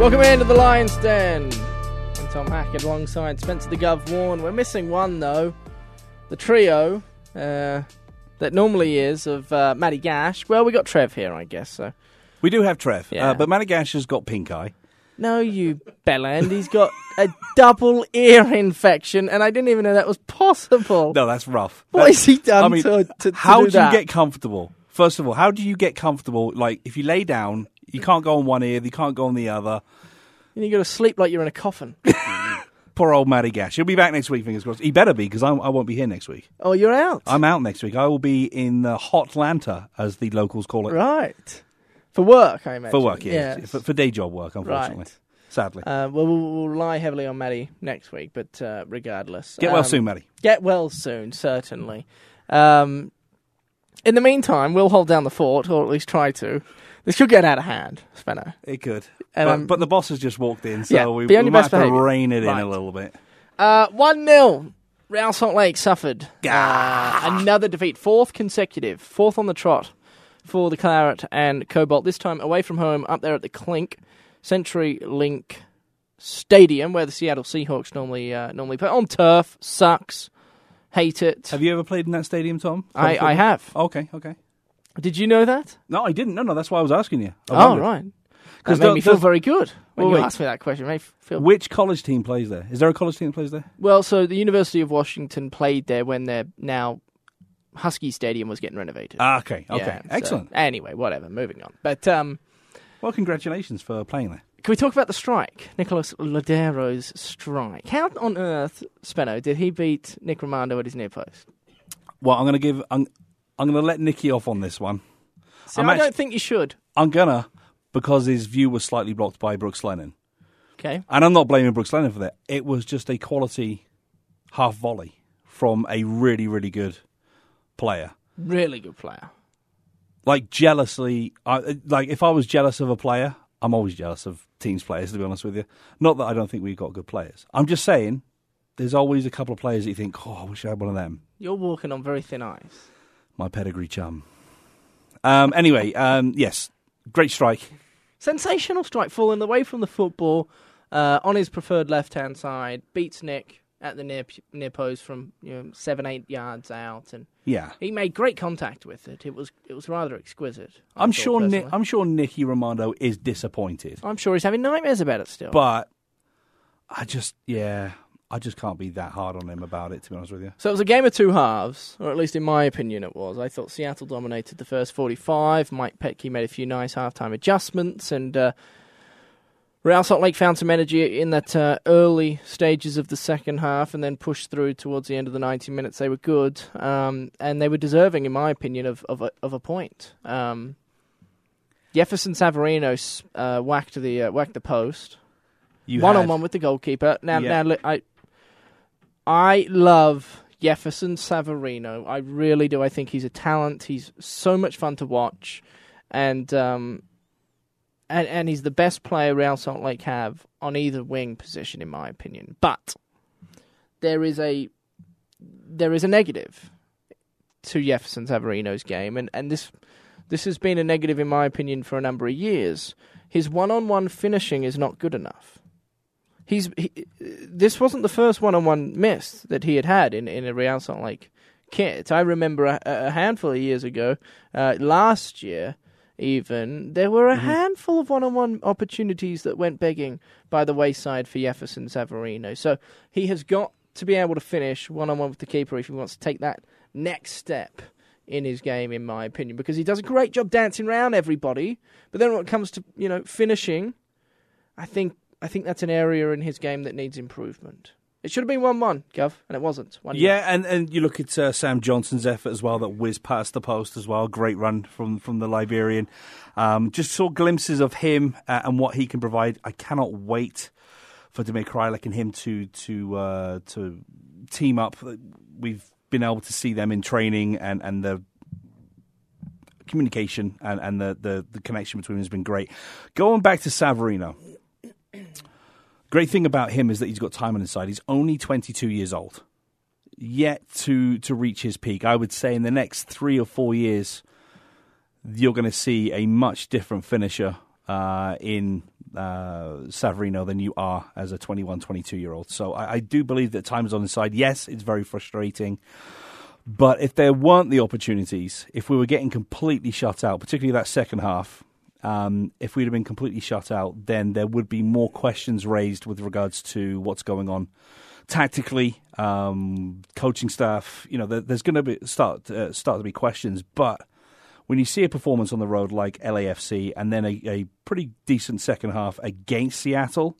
Welcome into the Lion's Den. I'm Tom Hackett alongside Spencer the Gov Warne. We're missing one though. The trio uh, that normally is of uh, Matty Gash. Well, we got Trev here, I guess. So We do have Trev, Yeah. uh, but has got pink eye. no, you bellend. He's got a double ear infection, and I didn't even know that was possible. No, that's rough. What That- has he done to, to, to how do do, that? you get comfortable? First of all, how do you get comfortable? Like, if you lay down, you can't go on one ear, you can't go on the other. And you got to sleep like you're in a coffin. Poor old Matty Gash. He'll be back next week, fingers crossed. He better be, because I, I won't be here next week. oh, you're out. I'm out next week. I will be in uh, Hotlanta, as the locals call it. right for work, I imagine. For work, yeah. Yes. For, for day job work, unfortunately. Right. Sadly. Uh, well, we'll, we'll rely heavily on Matty next week, but uh, regardless. Get well Um, soon, Matty. Get well soon, certainly. Um, in the meantime, we'll hold down the fort, or at least try to. This could get out of hand, Spencer. It could. And, but, um, but the boss has just walked in, so Yeah, we, on we might have to rein it in Right. a little bit. Uh, 1 0. Real Salt Lake suffered uh, another defeat, fourth consecutive, fourth on the trot for the Claret and Cobalt. This time away from home, up there at the Clink Century Link Stadium, where the Seattle Seahawks normally uh, normally play on turf. Sucks, hate it. Have you ever played in that stadium, Tom? I, I have. Okay, okay. Did you know that? No, I didn't. No, no, that's why I was asking you. I Oh, wondered. right. That 'Cause made the- me feel the- very good when Well, you wait. asked me that question. It made me feel Which college team plays there? Is there a college team that plays there? well. So the University of Washington played there when their now Husky Stadium was getting renovated. Ah, okay, okay, Yeah, so- excellent. anyway, whatever. Moving on. But um, Well, congratulations for playing there. can we talk about the strike? Nicholas Lodeiro's strike. How on earth, Spenno, did he beat Nick Rimando at his near post? Well, I'm going to give. I'm, I'm going to let Nicky off on this one. See, I'm I don't think you should. I'm gonna because his view was slightly blocked by Brooks Lennon, Okay. and I'm not blaming Brooks Lennon for that. It was just a quality half volley from a really, really good player. Really good player. like jealously I, like if I was jealous of a player, I'm always jealous of teams players to be honest with you. Not that I don't think we've got good players. I'm just saying there's always a couple of players that you think, "Oh, I wish I had one of them." You're walking on very thin ice. My pedigree chum. Um anyway, um yes, great strike. Sensational strike, falling away from the football uh, on his preferred left hand side, beats Nick at the near near post from you know seven eight yards out, and Yeah. he made great contact with it. It was it was rather exquisite. I I'm thought, sure Nick. I'm sure Nicky Rimando is disappointed. I'm sure he's having nightmares about it still. But I just yeah, I just can't be that hard on him about it to be honest with you. So it was a game of two halves, or at least in my opinion it was. I thought Seattle dominated the first 45. Mike Petke made a few nice halftime adjustments, and uh, Real Salt Lake found some energy in that uh, early stages of the second half and then pushed through towards the end of the 90 minutes. They were good, um, and they were deserving, in my opinion, of, of, a, of a point. Um, Jefferson Savarino uh, whacked, the, uh, whacked the post You one had- on one with the goalkeeper. Now, Yeah. now, look, I, I love Jefferson Savarino. I really do. I think he's a talent. He's so much fun to watch, and um, and and he's the best player Real Salt Lake have on either wing position, in my opinion. But there is a there is a negative to Jefferson Savarino's game, and and this this has been a negative in my opinion for a number of years. His one-on-one finishing is not good enough. He's he, this wasn't the first one-on-one miss that he had had in in a Real Salt Lake kit. I remember a, a handful of years ago, uh, last year even, there were a handful of one-on-one opportunities that went begging by the wayside for Jefferson Savarino. So he has got to be able to finish one-on-one with the keeper if he wants to take that next step in his game, in my opinion, because he does a great job dancing around everybody. But then when it comes to you know finishing, I think I think that's an area in his game that needs improvement. It should have been one-one, Gov, and it wasn't. One Yeah, and, and you look at uh, Sam Johnson's effort as well, that whizzed past the post as well. Great run from, from the Liberian. Um, just saw glimpses of him uh, and what he can provide. I cannot wait for Damir Kreilach and him to to uh, to team up. We've been able to see them in training and, and the communication and, and the, the, the connection between them has been great. Going back to Savarino. Great thing about him is that he's got time on his side. He's only 22 years old. Yet to to reach his peak, I would say in the next three or four years, you're going to see a much different finisher uh, in uh, Savarino than you are as a 21, 22 year old. So I, I do believe that time is on his side. Yes, it's very frustrating. But if there weren't the opportunities, if we were getting completely shut out, particularly that second half, um, if we'd have been completely shut out, then there would be more questions raised with regards to what's going on tactically, um, coaching staff. You know, there, there's going to be start uh, start to be questions. But when you see a performance on the road like LAFC and then a, a pretty decent second half against Seattle,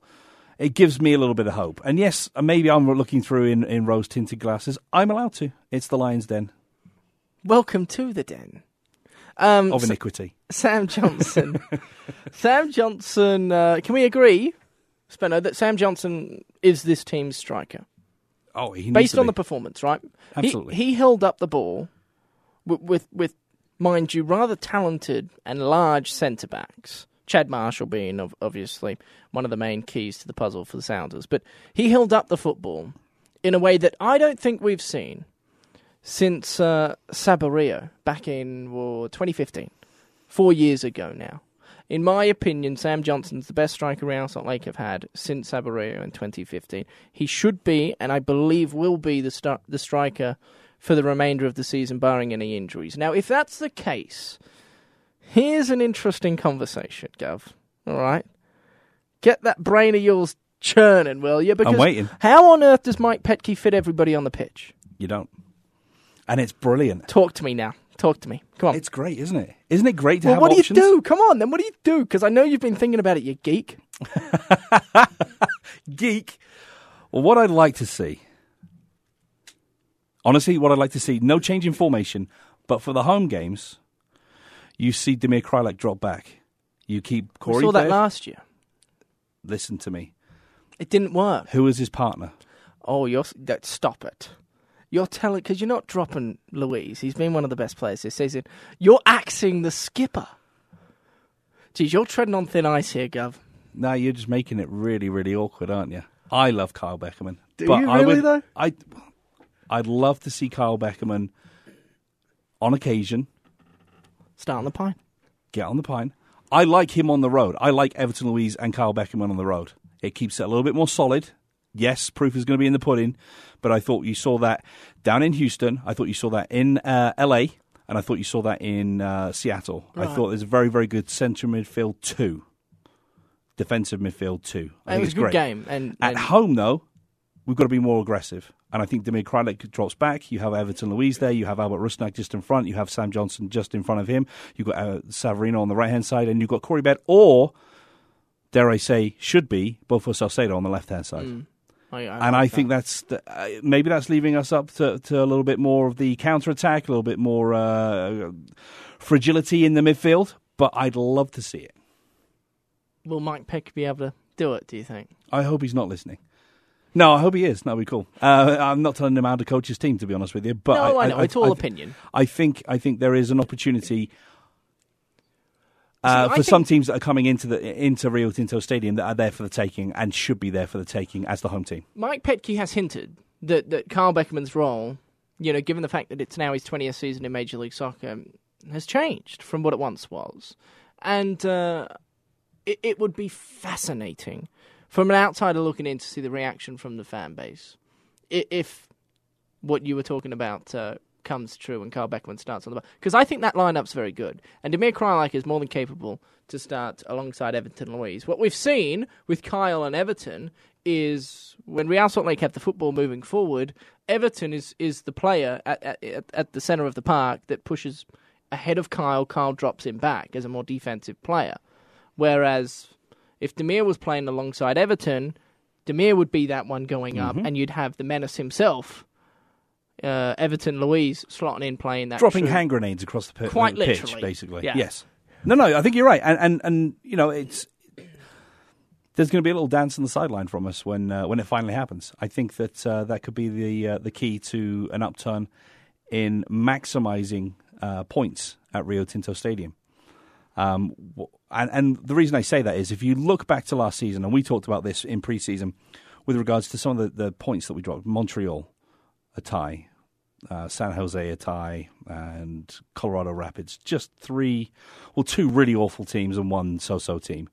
it gives me a little bit of hope. And yes, maybe I'm looking through in, in rose tinted glasses. I'm allowed to. It's the Lions' Den Welcome to the den. Um, of iniquity. Sam Johnson. Sam Johnson. Uh, can we agree, Spenno, that Sam Johnson is this team's striker Oh, he needs based on be. the performance, right? Absolutely. He, held up the ball with, with, with, mind you, rather talented and large centre backs. Chad Marshall being obviously one of the main keys to the puzzle for the Sounders, but he held up the football in a way that I don't think we've seen since uh, back in well, 2015, four years ago now. In my opinion, Sam Johnson's the best striker Real Salt Lake have had since Saborio in 2015. He should be, and I believe will be, the, the striker for the remainder of the season, barring any injuries. Now, if that's the case, here's an interesting conversation, Gov. All right? Get that brain of yours churning, will you? Because waiting. How on earth does Mike Petke fit everybody on the pitch? You don't. And it's brilliant. Talk to me now. Talk to me. Come on. It's great, isn't it? Isn't it great to well, have what options? do you do? Come on, then. What do you do? Because I know you've been thinking about it, you geek. Geek. Well, what I'd like to see, honestly, what I'd like to see, no change in formation, but for the home games, you see Damir Kreilach drop back. You keep We Corey. saw that Baird- last year. Listen to me. It didn't work. Who is his partner? Oh, you're that. Stop it. You're telling because you're not dropping Luiz. He's been one of the best players this season. You're axing the skipper. Geez, you're treading on thin ice here, Gov. No, you're just making it really, really awkward, aren't you? I love Kyle Beckerman. Do but you I really, would, though? I, I'd love to see Kyle Beckerman on occasion Start on the pine. get on the pine. I like him on the road. I like Everton Luiz and Kyle Beckerman on the road. It keeps it a little bit more solid. Yes, proof is going to be in the pudding, but I thought you saw that down in Houston. I thought you saw that in uh, LA, and I thought you saw that in uh, Seattle. I Right. thought there's a very, very good centre midfield two, defensive midfield two. I it was a good great. game, and, At home, though, we've got to be more aggressive. And I think Damir Kreilach drops back. You have Everton Luiz there. You have Albert Rusnak just in front. You have Sam Johnson just in front of him. You've got uh, Savarino on the right hand side. And you've got Corey Baird, or, dare I say, should be, Bofo Saucedo on the left hand side. Mm, I, And like I that. think that's the, uh, maybe that's leaving us up to, to a little bit more of the counter attack, a little bit more uh, fragility in the midfield. But I'd love to see it. will Mike Petke be able to do it? Do you think? I hope he's not listening. No, I hope he is. That'd be cool. Uh, I'm not telling him how to coach his team, to be honest with you. But no, I, I, know it's all I, opinion. I think I think there is an opportunity uh, for some teams that are coming into the into Rio Tinto Stadium that are there for the taking and should be there for the taking as the home team. Mike Petke has hinted that, that Kyle Beckerman's role, you know, given the fact that it's now his 20th season in Major League Soccer, has changed from what it once was. And uh, it, it would be fascinating from an outsider looking in to see the reaction from the fan base. If what you were talking about uh, comes true and Carl Beckman starts on the because I think that lineup's very good, and Damir Kreilach is more than capable to start alongside Everton Luiz. What we've seen with Kyle and Everton is when Real Salt Lake have the football moving forward, Everton is is the player at at, at the center of the park that pushes ahead of Kyle. Kyle drops him back as a more defensive player, whereas if Damir was playing alongside Everton. Demir would be that one going up, mm-hmm. and you'd have the menace himself, uh, Everton Luiz, slotting in playing that. Dropping true- hand grenades across the, pi- Quite the pitch, literally. basically. Yeah. Yes. No, no, I think you're right, and and and you know it's. There's going to be a little dance on the sideline from us when uh, when it finally happens. I think that uh, that could be the uh, the key to an upturn in maximising uh, points at Rio Tinto Stadium. Um, and, and the reason I say that is if you look back to last season, and we talked about this in preseason with regards to some of the, the points that we dropped Montreal, a tie, uh, San Jose, a tie, and Colorado Rapids. Just three, well, two really awful teams and one so so team.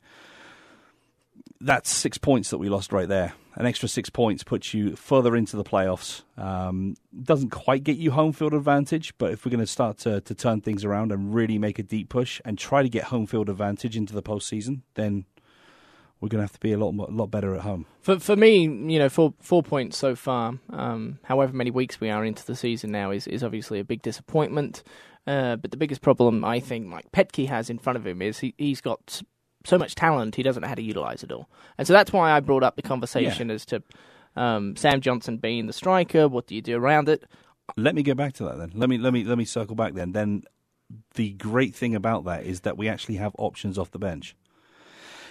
that's six points that we lost right there. An extra six points puts you further into the playoffs. Um, doesn't quite get you home field advantage, but if we're going to start to turn things around and really make a deep push and try to get home field advantage into the postseason, then we're going to have to be a lot a lot better at home. For for me, you know, four four points so far. Um, however many weeks we are into the season now is is obviously a big disappointment. Uh, but the biggest problem I think Mike Petke has in front of him is he he's got so much talent he doesn't know how to utilize it all, and so that's why I brought up the conversation yeah. as to um, Sam Johnson being the striker. What do you do around it? Let me get back to that then. Let me let me let me circle back then. Then the great thing about that is that we actually have options off the bench.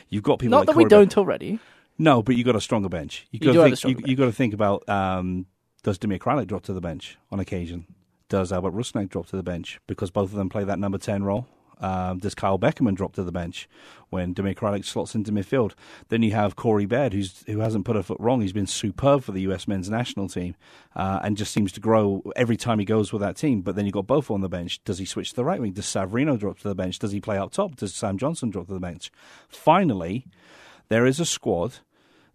You've got people. Not like that we don't already. No, but you've got a stronger bench. You, you got to think. You, you got to think about um, does Damir Kreilach drop to the bench on occasion? Does Albert Rusnak drop to the bench because both of them play that number ten role? Um, does Kyle Beckerman drop to the bench when Damir Kreilach slots into midfield? Then you have Corey Baird, who's who hasn't put a foot wrong. He's been superb for the U.S. men's national team, uh, and just seems to grow every time he goes with that team. But then you've got both on the bench. Does he switch to the right wing? Does Savarino drop to the bench? Does he play up top? Does Sam Johnson drop to the bench? Finally, there is a squad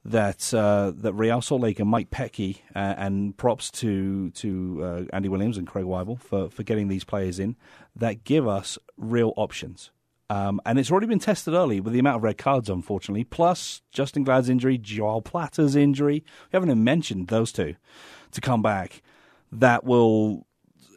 that uh, that Real Salt Lake and Mike Petke, uh, and props to to uh, Andy Williams and Craig Waibel for for getting these players in that give us real options. Um, and it's already been tested early with the amount of red cards, unfortunately. Plus Justen Glad's injury, Joao Plata's injury. We haven't even mentioned those two to come back. That will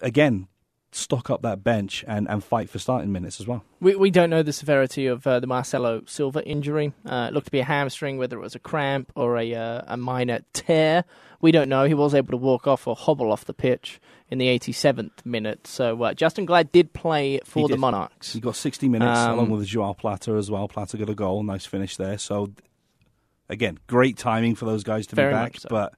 again stock up that bench and, and fight for starting minutes as well. We we don't know the severity of uh, the Marcelo Silva injury. Uh, it looked to be a hamstring, whether it was a cramp or a uh, a minor tear. We don't know. He was able to walk off or hobble off the pitch in the 87th minute. So uh, Justen Glad did play for the Monarchs. He got 60 minutes um, along with Joao Plata as well. Plata got a goal, nice finish there. So again, great timing for those guys to be back. So. But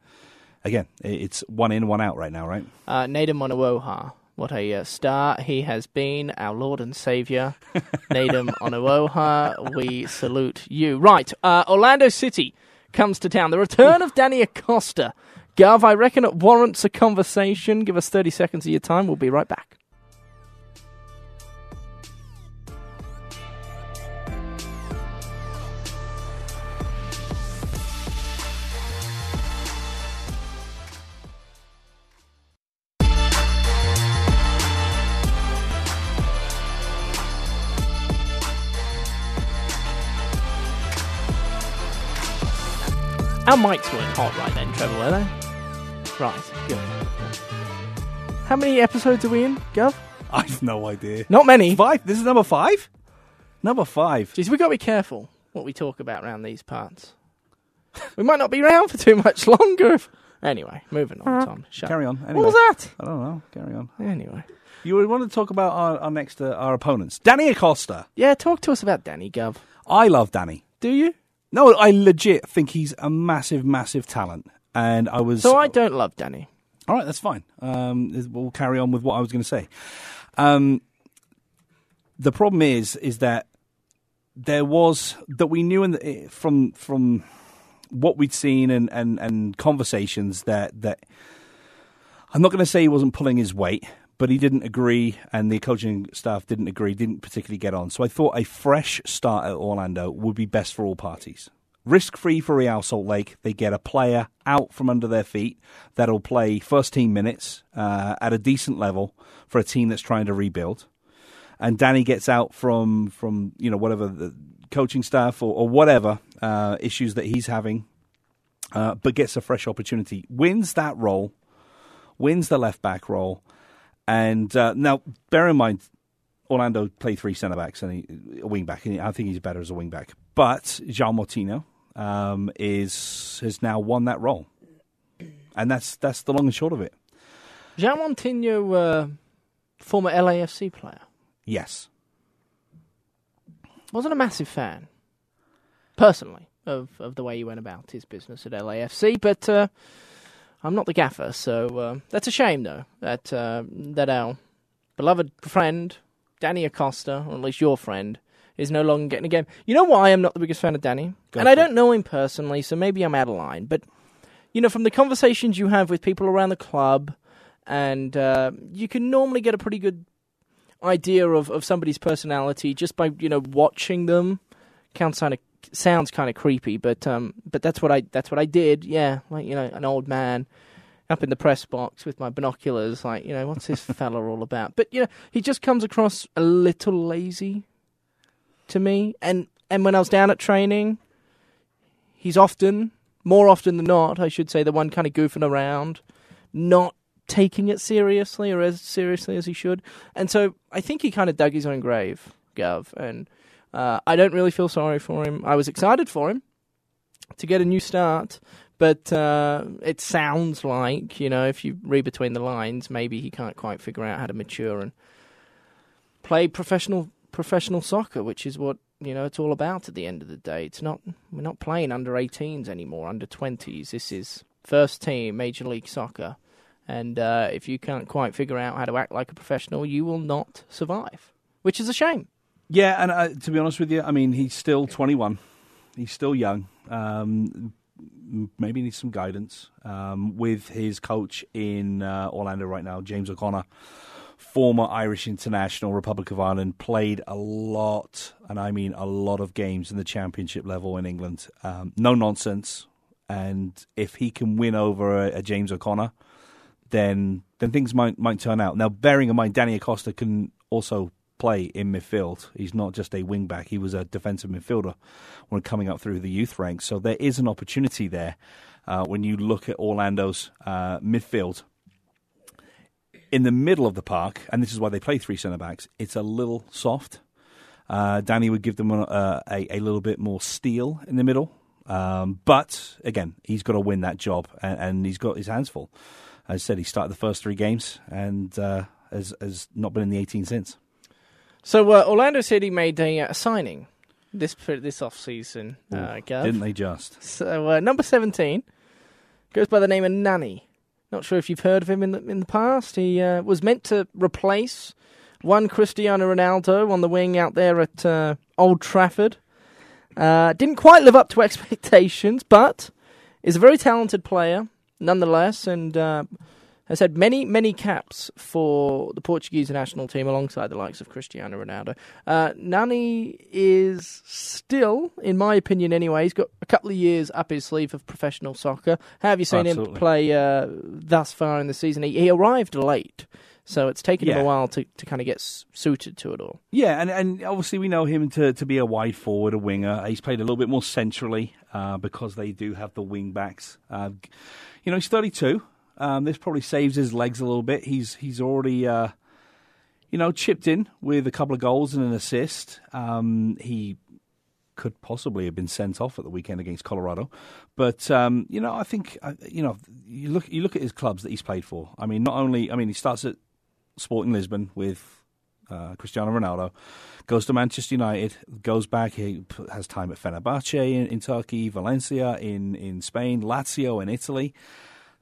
again, it's one in, one out right now, right? Uh, Nedum Onuoha what a uh, star he has been, our Lord and Saviour, Nedum Onuoha. We salute you. Right, uh, Orlando City comes to town. The return of Danny Acosta. Gov, I reckon it warrants a conversation. Give us 30 seconds of your time. We'll be right back. Our mics weren't hot right then, Trevor, were they? Right, good. How many episodes are we in, Gov? I've no idea. Not many. Five? This is number five? Number five. Jeez, we've got to be careful what we talk about around these parts. we might not be around for too much longer. Anyway, moving on, Tom. Shut Carry on. Anyway. What was that? I don't know. Carry on. Anyway. You want to talk about our, our next, uh, our opponents. Danny Acosta. Yeah, talk to us about Danny, Gov. I love Danny. Do you? No, I legit think he's a massive, massive talent. And I was. So I don't love Danny. All right, that's fine. Um, we'll carry on with what I was going to say. Um, the problem is, is that there was that we knew in the, eh, from from what we'd seen and, and, and conversations that that I'm not going to say he wasn't pulling his weight, but he didn't agree, and the coaching staff didn't agree, didn't particularly get on. So I thought a fresh start at Orlando would be best for all parties. Risk free for Real Salt Lake. They get a player out from under their feet that'll play first team minutes uh, at a decent level for a team that's trying to rebuild. And Danny gets out from, from you know whatever the coaching staff or, or whatever uh, issues that he's having, uh, but gets a fresh opportunity. Wins that role, wins the left back role, and uh, now, bear in mind, Orlando play three centre backs and he, a wing back. And I think he's better as a wing back. But João Moutinho um, is has now won that role, and that's that's the long and short of it. João Moutinho, uh, former LAFC player. Yes. Wasn't a massive fan, personally, of, of the way he went about his business at LAFC, but uh, I'm not the gaffer, so uh, that's a shame, though, that uh, that our beloved friend Danny Acosta, or at least your friend, is no longer getting a game. You know why I'm not the biggest fan of Danny, Go and I don't know him personally, so maybe I'm out of line. But you know, from the conversations you have with people around the club, and uh, you can normally get a pretty good idea of, of somebody's personality just by you know watching them. Count sounds kind of creepy, but um, but that's what I that's what I did. Yeah, like you know, an old man up in the press box with my binoculars, like you know, what's this fella all about? But you know, he just comes across a little lazy to me. And and when I was down at training, he's often, more often than not, I should say, the one kind of goofing around, not taking it seriously or as seriously as he should. And so I think he kind of dug his own grave, Gov. And uh, I don't really feel sorry for him. I was excited for him to get a new start, but uh, it sounds like, you know, if you read between the lines, maybe he can't quite figure out how to mature and play professional professional soccer, which is what you know it's all about at the end of the day. It's not we're not playing under 18s anymore, under 20s. This is first team Major League Soccer, and uh, if you can't quite figure out how to act like a professional, you will not survive, which is a shame. Yeah, and uh, to be honest with you, I mean he's still 21. He's still young. Um, maybe needs some guidance um, with his coach in uh, Orlando right now, James O'Connor former Irish international, Republic of Ireland, played a lot, and I mean a lot of games in the championship level in England. Um, no nonsense. And if he can win over a, a, James O'Connor, then then things might might turn out. Now, bearing in mind, Danny Acosta can also play in midfield. He's not just a wing back; he was a defensive midfielder when coming up through the youth ranks. So there is an opportunity there uh, when you look at Orlando's uh, midfield in the middle of the park, and this is why they play three centre backs, it's a little soft. Uh, Danny would give them a, a, a, little bit more steel in the middle. Um, but again, he's got to win that job, and, and, he's got his hands full. As I said, he started the first three games and uh, has, has not been in the 18 since. So uh, Orlando City made a, a signing this this off season, uh, didn't they just? So uh, number 17 goes by the name of Nani. Not sure if you've heard of him in the in the past. He uh, was meant to replace one Cristiano Ronaldo on the wing out there at uh, Old Trafford. Uh, didn't quite live up to expectations, but is a very talented player nonetheless, and uh, has had many, many caps for the Portuguese national team alongside the likes of Cristiano Ronaldo. Uh, Nani is still, in my opinion anyway, he's got a couple of years up his sleeve of professional soccer. How have you seen Absolutely. him play uh, thus far in the season? He, he arrived late. So it's taken yeah. him a while to, to kind of get suited to it all. Yeah, and, and obviously we know him to, to be a wide forward, a winger. He's played a little bit more centrally uh, because they do have the wing backs. Uh, you know, he's 32. Um, this probably saves his legs a little bit. He's he's already uh, you know chipped in with a couple of goals and an assist. Um, he could possibly have been sent off at the weekend against Colorado, but um, you know I think you know you look you look at his clubs that he's played for. I mean, not only I mean he starts at Sporting Lisbon with uh, Cristiano Ronaldo, goes to Manchester United, goes back, he has time at Fenerbahce in, in Turkey, Valencia in, in Spain, Lazio in Italy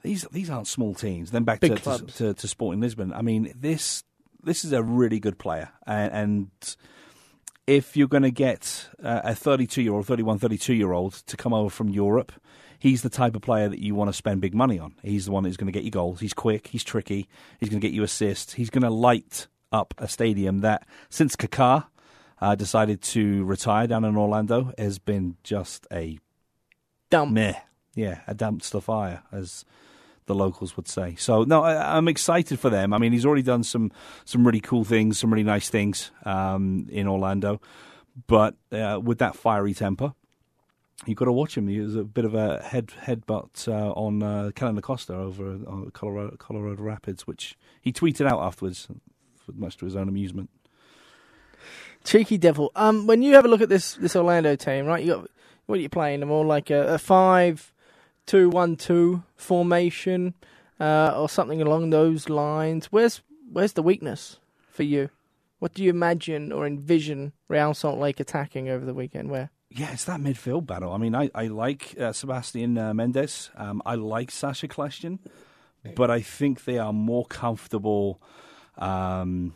these these aren't small teams. Then back to, to, to, to, Sporting Lisbon. I mean, this this is a really good player, and, and if you're going to get a 32 year old, 31, 32 year old to come over from Europe, he's the type of player that you want to spend big money on. He's the one that's going to get you goals. He's quick. He's tricky. He's going to get you assists. He's going to light up a stadium that since Kaká uh, decided to retire down in Orlando has been just a dump. Meh. Yeah, a dumpster fire as the locals would say. So no, I, am excited for them. I mean, he's already done some some really cool things, some really nice things um, in Orlando, but uh, with that fiery temper. You've got to watch him. He was a bit of a head headbutt uh, on uh, Kellyn Acosta over on Colorado, Colorado Rapids, which he tweeted out afterwards, much to his own amusement. Cheeky devil. Um, when you have a look at this this Orlando team, right? You got what are you playing? Them all like a, a five two one two formation uh, or something along those lines. Where's where's the weakness for you? What do you imagine or envision Real Salt Lake attacking over the weekend? Where? Yeah, it's that midfield battle. I mean, I, I like uh, Sebastian uh, Mendes. Um, I like Sasha Kljestan, but I think they are more comfortable um,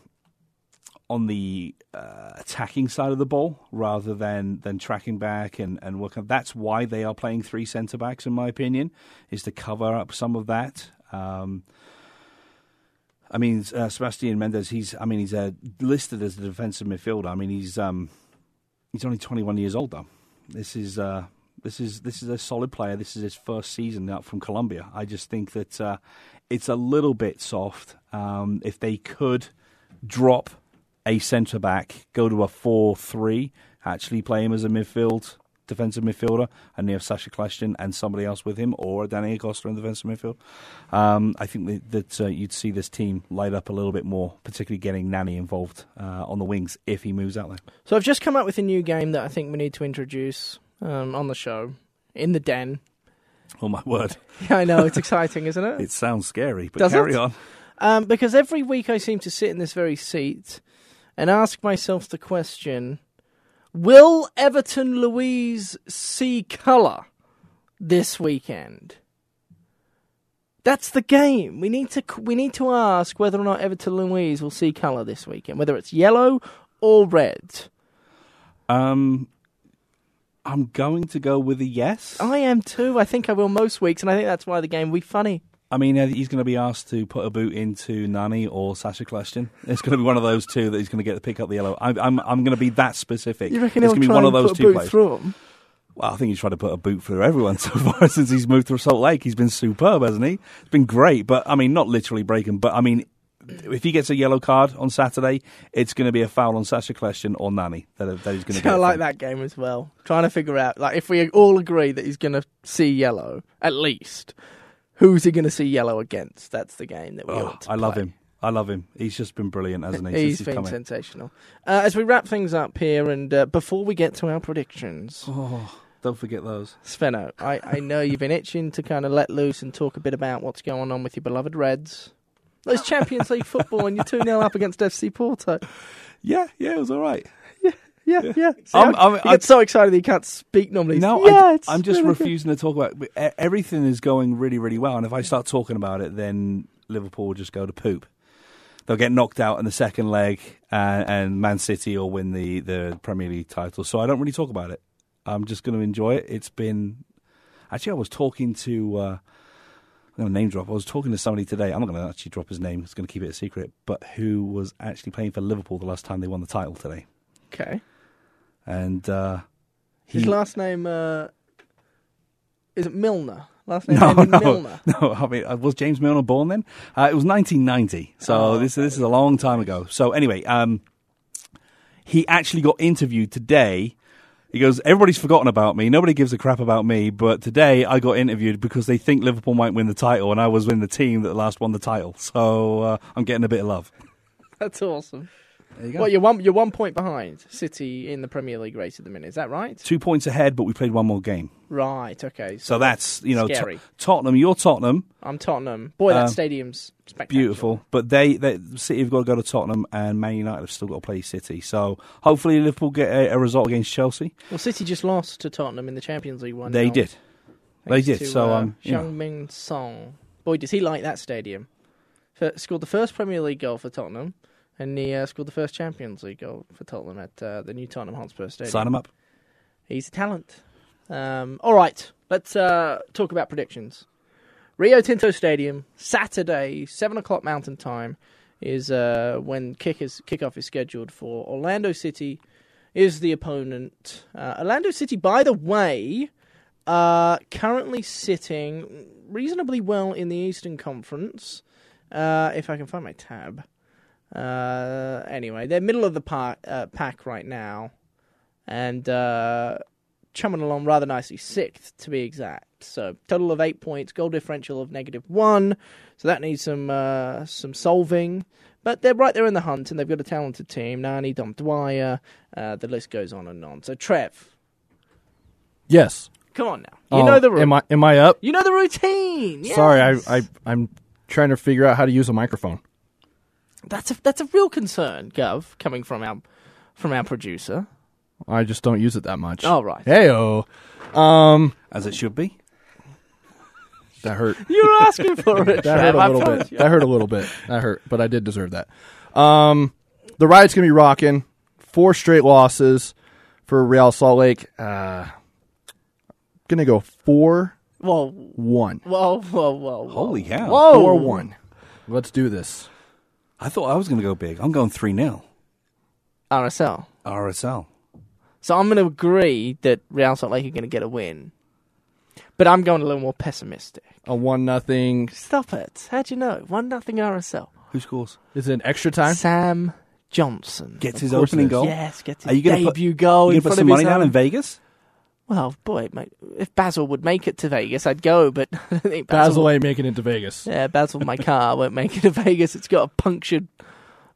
on the uh, attacking side of the ball rather than, than tracking back and, and working. That's why they are playing three centre backs, in my opinion, is to cover up some of that. Um, I mean, uh, Sebastian Mendes. He's. I mean, he's uh, listed as a defensive midfielder. I mean, he's um, he's only 21 years old though. This is uh, this is this is a solid player. This is his first season out from Colombia. I just think that uh, it's a little bit soft. Um, if they could drop a centre back, go to a four-three, actually play him as a midfield defensive midfielder, and they have Sasha Kljestan and somebody else with him, or Danny Acosta in the defensive midfield. Um, I think that, that uh, you'd see this team light up a little bit more, particularly getting Nani involved uh, on the wings if he moves out there. So I've just come up with a new game that I think we need to introduce um, on the show in the den. Oh my word! Yeah, I know it's exciting, isn't it? It sounds scary, but Does carry it? on. Um, because every week I seem to sit in this very seat and ask myself the question Will Everton Luiz see colour this weekend? That's the game. We need to we need to ask whether or not Everton Luiz will see colour this weekend, whether it's yellow or red. Um, I'm going to go with a yes. I am too. I think I will most weeks, and I think that's why the game will be funny. I mean, uh, he's going to be asked to put a boot into Nani or Sasha Kljestan. It's going to be one of those two that he's going to get to pick up the yellow. I'm, I'm, I'm going to be that specific. You reckon it's going to be one of those two players. Well, I think he's tried to put a boot through everyone so far since he's moved through Salt Lake. He's been superb, hasn't he? It's been great, but I mean, not literally breaking, but I mean, if he gets a yellow card on Saturday, it's going to be a foul on Sasha Kljestan or Nani that, that he's going to get. I like that game as well. Trying to figure out, like, if we all agree that he's going to see yellow, at least, who's he going to see yellow against? That's the game that we Oh, ought to I love him. I love him. He's just been brilliant, hasn't he? He's been sensational. Uh, as we wrap things up here, and uh, before we get to our predictions, Oh, don't forget those. Spenno, I, I know you've been itching to kind of let loose and talk a bit about what's going on with your beloved Reds. There's Champions League football, and you're 2 0 up against FC Porto. Yeah, yeah, it was all right. Yeah, yeah. See, I'm- I'm- get so excited that you can't speak normally. No, yeah, I, I'm just really good. refusing to talk about. It. Everything is going really, really well, and if I start talking about it, then Liverpool will just go to poop. They'll get knocked out in the second leg, uh, and Man City will win the the Premier League title. So I don't really talk about it. I'm just going to enjoy it. It's been actually I was talking to. Uh, I'm going to name drop. I was talking to somebody today. I'm not going to actually drop his name. It's going to keep it a secret. But who was actually playing for Liverpool the last time they won the title today? Okay. And uh, His last name uh, is it Milner? Last name No, no, Milner. no. I mean, uh, was James Milner born then? Uh, it was 1990, so Oh, this this is a long time ago. So anyway, um, he actually got interviewed today. He goes, everybody's forgotten about me. Nobody gives a crap about me. But today I got interviewed because they think Liverpool might win the title, and I was in the team that last won the title. So uh, I'm getting a bit of love. That's awesome. There you go. Well, you're one you're one point behind City in the Premier League race at the minute. Is that right? Two points ahead, but we played one more game. Right. Okay. So, So that's you know To- Scary. Tottenham. You're Tottenham. I'm Tottenham. Boy, that Um, stadium's spectacular. Beautiful, but they, they City have got to go to Tottenham, and Man United have still got to play City. So hopefully Liverpool get a, a result against Chelsea. Well, City just lost to Tottenham in the Champions League one. they did. They did, To, so, uh, um, know. Heung-min Son. Boy, does he like that stadium? F- scored the first Premier League goal for Tottenham, and he uh, scored the first Champions League goal for Tottenham at uh, the new Tottenham Hotspur Stadium. Sign him up. He's a talent. Um, all right, let's uh, talk about predictions. Rio Tinto Stadium, Saturday, seven o'clock Mountain Time, is uh, when kick is, kickoff is scheduled for. Orlando City is the opponent. Uh, Orlando City, by the way, uh, currently sitting reasonably well in the Eastern Conference. Uh, if I can find my tab. Uh, anyway, they're middle of the par- uh, pack right now, and uh, chumming along rather nicely, sixth to be exact. So total of eight points, goal differential of negative one. So that needs some uh, some solving. But they're right there in the hunt, and they've got a talented team. Nani, Dom Dwyer, uh, the list goes on and on. So Trev, Yes. come on now, you Oh, know the ru- Am I am I up? you know the routine. Sorry, I. I I'm trying to figure out how to use a microphone. That's a that's a real concern, Gov, coming from our from our producer. I just don't use it that much. Oh right, Heyo. Um As it should be. That hurt. you were asking for it. That Trev, hurt a I little bit. you. That hurt a little bit. That hurt, but I did deserve that. Um the ride's gonna be rocking. Four straight losses for Real Salt Lake. Uh gonna go four Whoa, one. whoa, whoa, whoa, whoa. Holy cow. Whoa. Four one. Let's do this. I thought I was going to go big. I'm going 3 0. RSL. RSL. So I'm going to agree that Real Salt Lake are going to get a win. But I'm going a little more pessimistic. A one nothing. Stop it. How'd you know? 1 nothing RSL. Who scores? Is it an extra time? Sam Johnson. Gets his opening goal. Yes, gets his Are you gonna put- debut goal You gonna put some money down in Vegas? Well, boy, mate, if Basil would make it to Vegas, I'd go, but I think Basil Basil, ain't making it to Vegas. yeah, Basil, my car won't make it to Vegas. It's got a punctured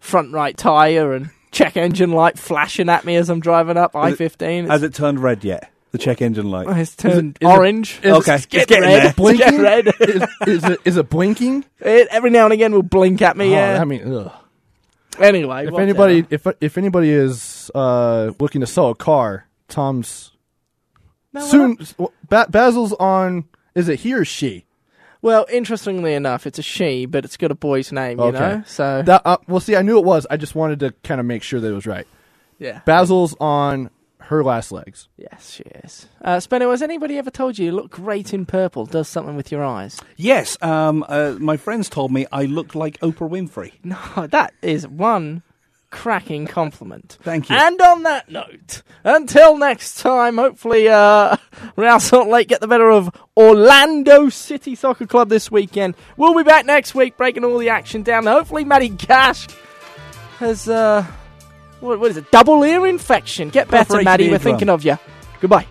front right tyre and check engine light flashing at me as I'm driving up I-15. Has it turned red yet? The check engine light. It's turned is it- orange. is it- Okay, it's getting it's getting red. there. It's getting Blinking? red. is, is it is it blinking? it, every now and again will blink at me. Oh, yeah. I mean, ugh. anyway, if whatever. anybody if if anybody is uh, looking to sell a car, Tom's No, soon. Ba- Basil's on. Is it he or she? Well, interestingly enough, it's a she, but it's got a boy's name. You Okay. know, so That uh, well, see, I knew it was. I just wanted to kind of make sure that it was right. yeah. Basil's on her last legs. Yes, she is. Uh, Spenno, has anybody ever told you you look great in purple? Does something with your eyes? Yes, um, uh, my friends told me I look like Oprah Winfrey. No, that is one cracking compliment. Thank you. And on that note, until next time, hopefully uh, Real Salt Lake get the better of Orlando City Soccer Club this weekend. We'll be back next week breaking all the action down. Hopefully Matty Gash has, uh, what, what is it, double ear infection. Get better, Matty. We're thinking of you. Goodbye.